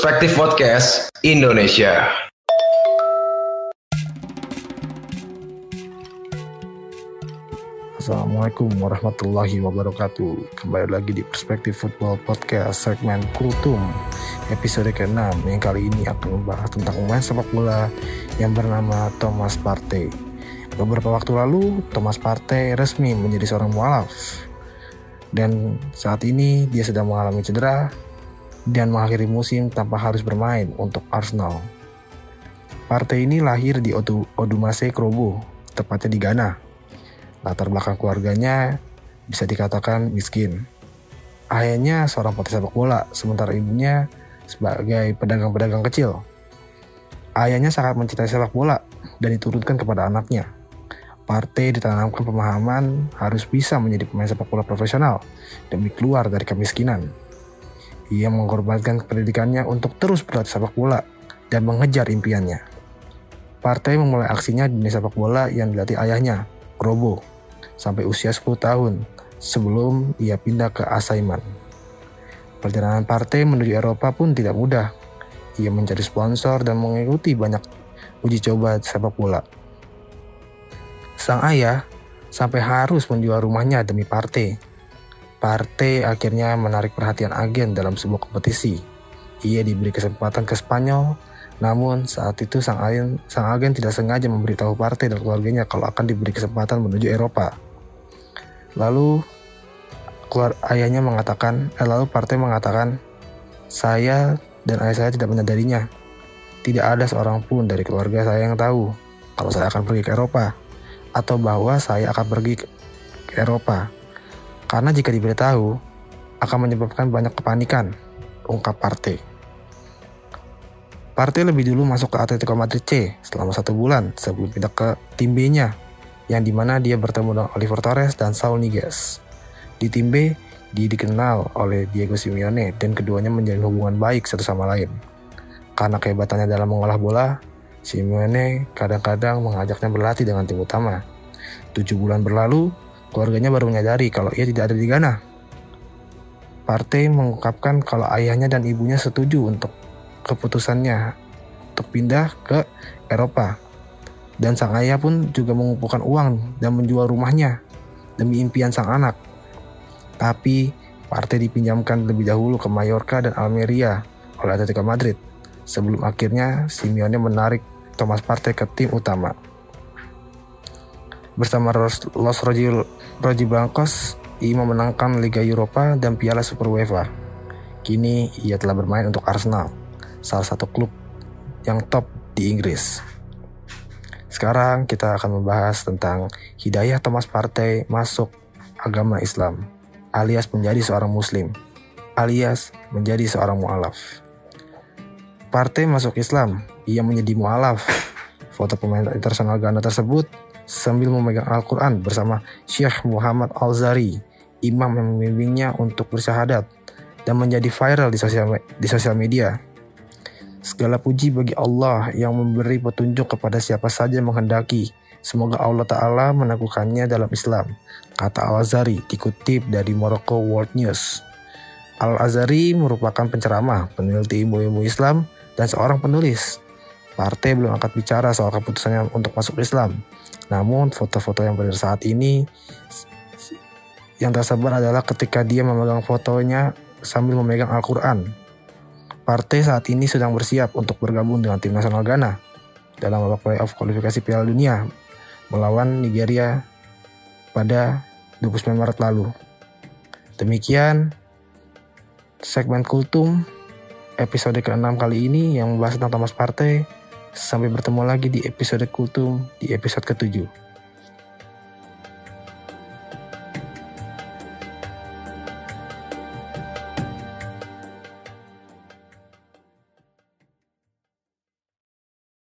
Perspektif Podcast Indonesia. Assalamualaikum warahmatullahi wabarakatuh. Kembali lagi di Perspektif Football Podcast segmen Kultum. Episode ke-6 yang kali ini akan membahas tentang pemain sepak bola yang bernama Thomas Partey. Beberapa waktu lalu, Thomas Partey resmi menjadi seorang mualaf. Dan saat ini dia sedang mengalami cedera dan mengakhiri musim tanpa harus bermain untuk Arsenal Partey ini lahir di Odumase Krobo, tepatnya di Ghana Latar belakang keluarganya bisa dikatakan miskin. Ayahnya seorang pelatih sepak bola, sementara ibunya sebagai pedagang-pedagang kecil. Ayahnya sangat mencintai sepak bola dan diturunkan kepada anaknya. Partai ditanamkan pemahaman harus bisa menjadi pemain sepak bola profesional demi keluar dari kemiskinan. Ia mengorbankan pendidikannya untuk terus berlatih sepak bola dan mengejar impiannya. Partai memulai aksinya di dunia sepak bola yang dilatih ayahnya, Robo, sampai usia 10 tahun sebelum ia pindah ke Asaiman. Perjalanan partai menuju Eropa pun tidak mudah. Ia mencari sponsor dan mengikuti banyak uji coba sepak bola. Sang ayah sampai harus menjual rumahnya demi partai. Partai akhirnya menarik perhatian agen dalam sebuah kompetisi. Ia diberi kesempatan ke Spanyol namun saat itu sang agen, sang agen tidak sengaja memberitahu partai dan keluarganya kalau akan diberi kesempatan menuju Eropa. Lalu keluar ayahnya mengatakan, eh, lalu partai mengatakan, saya dan ayah saya tidak menyadarinya. Tidak ada seorang pun dari keluarga saya yang tahu kalau saya akan pergi ke Eropa atau bahwa saya akan pergi ke Eropa. Karena jika diberitahu akan menyebabkan banyak kepanikan, ungkap partai. Partey lebih dulu masuk ke Atletico Madrid C selama satu bulan sebelum pindah ke tim B-nya, yang di mana dia bertemu dengan Oliver Torres dan Saul Niguez. Di tim B, dia dikenal oleh Diego Simeone dan keduanya menjalin hubungan baik satu sama lain. Karena kehebatannya dalam mengolah bola, Simeone kadang-kadang mengajaknya berlatih dengan tim utama. Tujuh bulan berlalu, keluarganya baru menyadari kalau ia tidak ada di Ghana. Partey mengungkapkan kalau ayahnya dan ibunya setuju untuk keputusannya untuk pindah ke Eropa. Dan sang ayah pun juga mengumpulkan uang dan menjual rumahnya demi impian sang anak. Tapi partai dipinjamkan lebih dahulu ke Mallorca dan Almeria oleh Atletico Madrid sebelum akhirnya Simeone menarik Thomas Partey ke tim utama. Bersama Los Roji Blancos, ia memenangkan Liga Eropa dan Piala Super UEFA. Kini ia telah bermain untuk Arsenal salah satu klub yang top di Inggris. Sekarang kita akan membahas tentang hidayah Thomas Partey masuk agama Islam, alias menjadi seorang muslim, alias menjadi seorang mu'alaf. Partey masuk Islam, ia menjadi mu'alaf. Foto pemain internasional Ghana tersebut sambil memegang Al-Quran bersama Syekh Muhammad Al-Zari, imam yang membimbingnya untuk bersyahadat dan menjadi viral di sosial, di sosial media. Segala puji bagi Allah yang memberi petunjuk kepada siapa saja yang menghendaki. Semoga Allah Ta'ala meneguhkannya dalam Islam. Kata Al-Azhari dikutip dari Morocco World News. Al-Azhari merupakan penceramah, peneliti ilmu-ilmu Islam, dan seorang penulis. Partai belum angkat bicara soal keputusannya untuk masuk Islam. Namun foto-foto yang beredar saat ini yang tersebar adalah ketika dia memegang fotonya sambil memegang Al-Quran Partai saat ini sedang bersiap untuk bergabung dengan tim nasional Ghana dalam babak playoff kualifikasi Piala Dunia melawan Nigeria pada 29 Maret lalu. Demikian segmen Kultum episode ke-6 kali ini yang membahas tentang Thomas Partey. Sampai bertemu lagi di episode Kultum di episode ke-7.